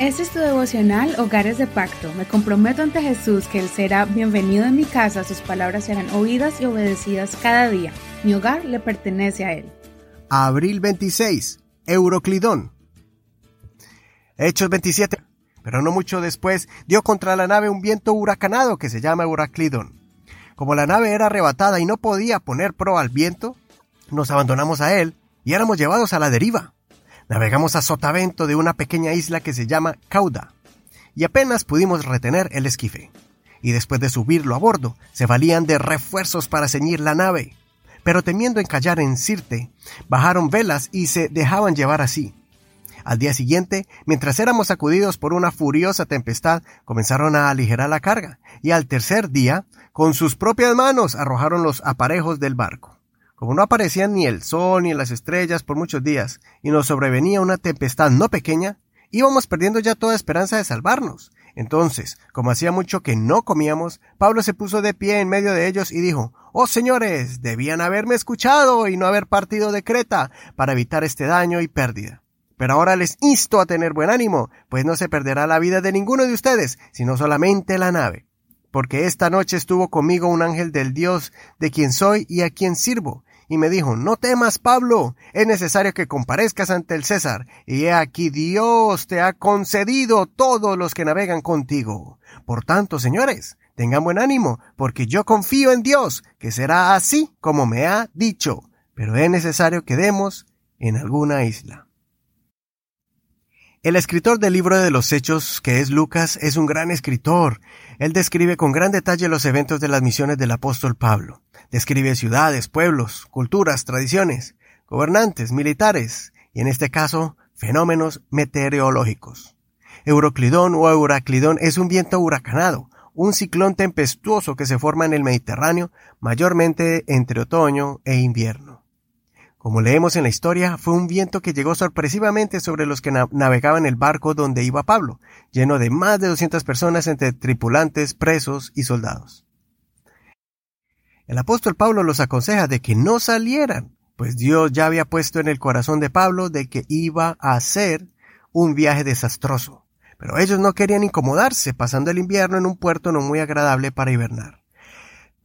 Este es tu devocional Hogares de Pacto. Me comprometo ante Jesús que Él será bienvenido en mi casa, sus palabras serán oídas y obedecidas cada día. Mi hogar le pertenece a Él. Abril 26. Euroclidón. Hechos 27. Pero no mucho después dio contra la nave un viento huracanado que se llama Euroclidón. Como la nave era arrebatada y no podía poner pro al viento, nos abandonamos a él y éramos llevados a la deriva. Navegamos a sotavento de una pequeña isla que se llama Cauda, y apenas pudimos retener el esquife. Y después de subirlo a bordo, se valían de refuerzos para ceñir la nave. Pero temiendo encallar en Sirte, bajaron velas y se dejaban llevar así. Al día siguiente, mientras éramos sacudidos por una furiosa tempestad, comenzaron a aligerar la carga, y al tercer día, con sus propias manos arrojaron los aparejos del barco. Como no aparecían ni el sol ni las estrellas por muchos días, y nos sobrevenía una tempestad no pequeña, íbamos perdiendo ya toda esperanza de salvarnos. Entonces, como hacía mucho que no comíamos, Pablo se puso de pie en medio de ellos y dijo, Oh señores, debían haberme escuchado y no haber partido de Creta para evitar este daño y pérdida. Pero ahora les insto a tener buen ánimo, pues no se perderá la vida de ninguno de ustedes, sino solamente la nave porque esta noche estuvo conmigo un ángel del Dios de quien soy y a quien sirvo, y me dijo, no temas, Pablo, es necesario que comparezcas ante el César, y he aquí Dios te ha concedido todos los que navegan contigo. Por tanto, señores, tengan buen ánimo, porque yo confío en Dios, que será así como me ha dicho, pero es necesario que demos en alguna isla. El escritor del libro de los Hechos, que es Lucas, es un gran escritor. Él describe con gran detalle los eventos de las misiones del apóstol Pablo. Describe ciudades, pueblos, culturas, tradiciones, gobernantes, militares y en este caso fenómenos meteorológicos. Euroclidón o Euraclidón es un viento huracanado, un ciclón tempestuoso que se forma en el Mediterráneo mayormente entre otoño e invierno. Como leemos en la historia, fue un viento que llegó sorpresivamente sobre los que navegaban el barco donde iba Pablo, lleno de más de 200 personas entre tripulantes, presos y soldados. El apóstol Pablo los aconseja de que no salieran, pues Dios ya había puesto en el corazón de Pablo de que iba a hacer un viaje desastroso. Pero ellos no querían incomodarse pasando el invierno en un puerto no muy agradable para hibernar.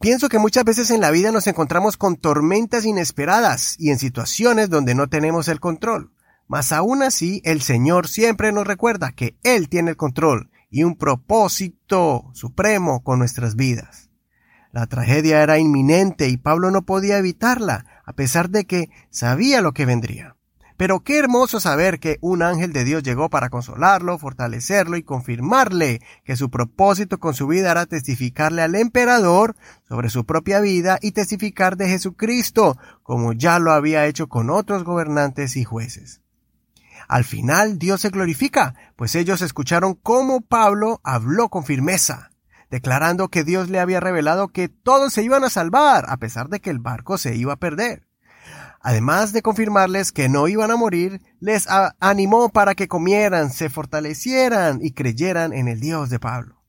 Pienso que muchas veces en la vida nos encontramos con tormentas inesperadas y en situaciones donde no tenemos el control. Mas aún así, el Señor siempre nos recuerda que Él tiene el control y un propósito supremo con nuestras vidas. La tragedia era inminente y Pablo no podía evitarla, a pesar de que sabía lo que vendría. Pero qué hermoso saber que un ángel de Dios llegó para consolarlo, fortalecerlo y confirmarle que su propósito con su vida era testificarle al emperador sobre su propia vida y testificar de Jesucristo, como ya lo había hecho con otros gobernantes y jueces. Al final Dios se glorifica, pues ellos escucharon cómo Pablo habló con firmeza, declarando que Dios le había revelado que todos se iban a salvar, a pesar de que el barco se iba a perder. Además de confirmarles que no iban a morir, les animó para que comieran, se fortalecieran y creyeran en el Dios de Pablo.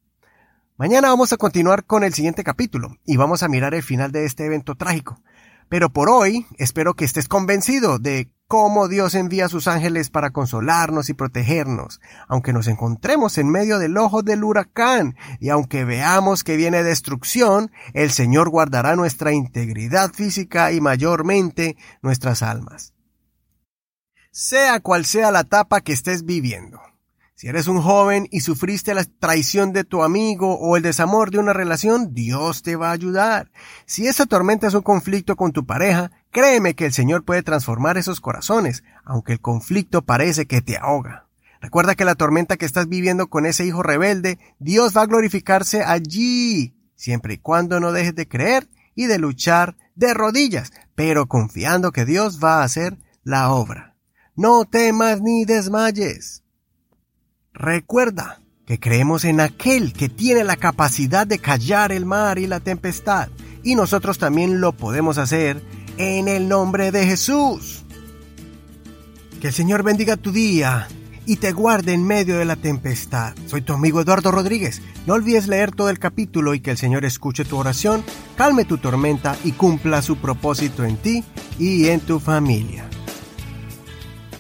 Mañana vamos a continuar con el siguiente capítulo y vamos a mirar el final de este evento trágico. Pero por hoy espero que estés convencido de cómo Dios envía a sus ángeles para consolarnos y protegernos, aunque nos encontremos en medio del ojo del huracán y aunque veamos que viene destrucción, el Señor guardará nuestra integridad física y mayormente nuestras almas. Sea cual sea la etapa que estés viviendo, si eres un joven y sufriste la traición de tu amigo o el desamor de una relación, Dios te va a ayudar. Si esa tormenta es un conflicto con tu pareja, créeme que el Señor puede transformar esos corazones, aunque el conflicto parece que te ahoga. Recuerda que la tormenta que estás viviendo con ese hijo rebelde, Dios va a glorificarse allí, siempre y cuando no dejes de creer y de luchar de rodillas, pero confiando que Dios va a hacer la obra. No temas ni desmayes. Recuerda que creemos en aquel que tiene la capacidad de callar el mar y la tempestad, y nosotros también lo podemos hacer en el nombre de Jesús. Que el Señor bendiga tu día y te guarde en medio de la tempestad. Soy tu amigo Eduardo Rodríguez. No olvides leer todo el capítulo y que el Señor escuche tu oración, calme tu tormenta y cumpla su propósito en ti y en tu familia.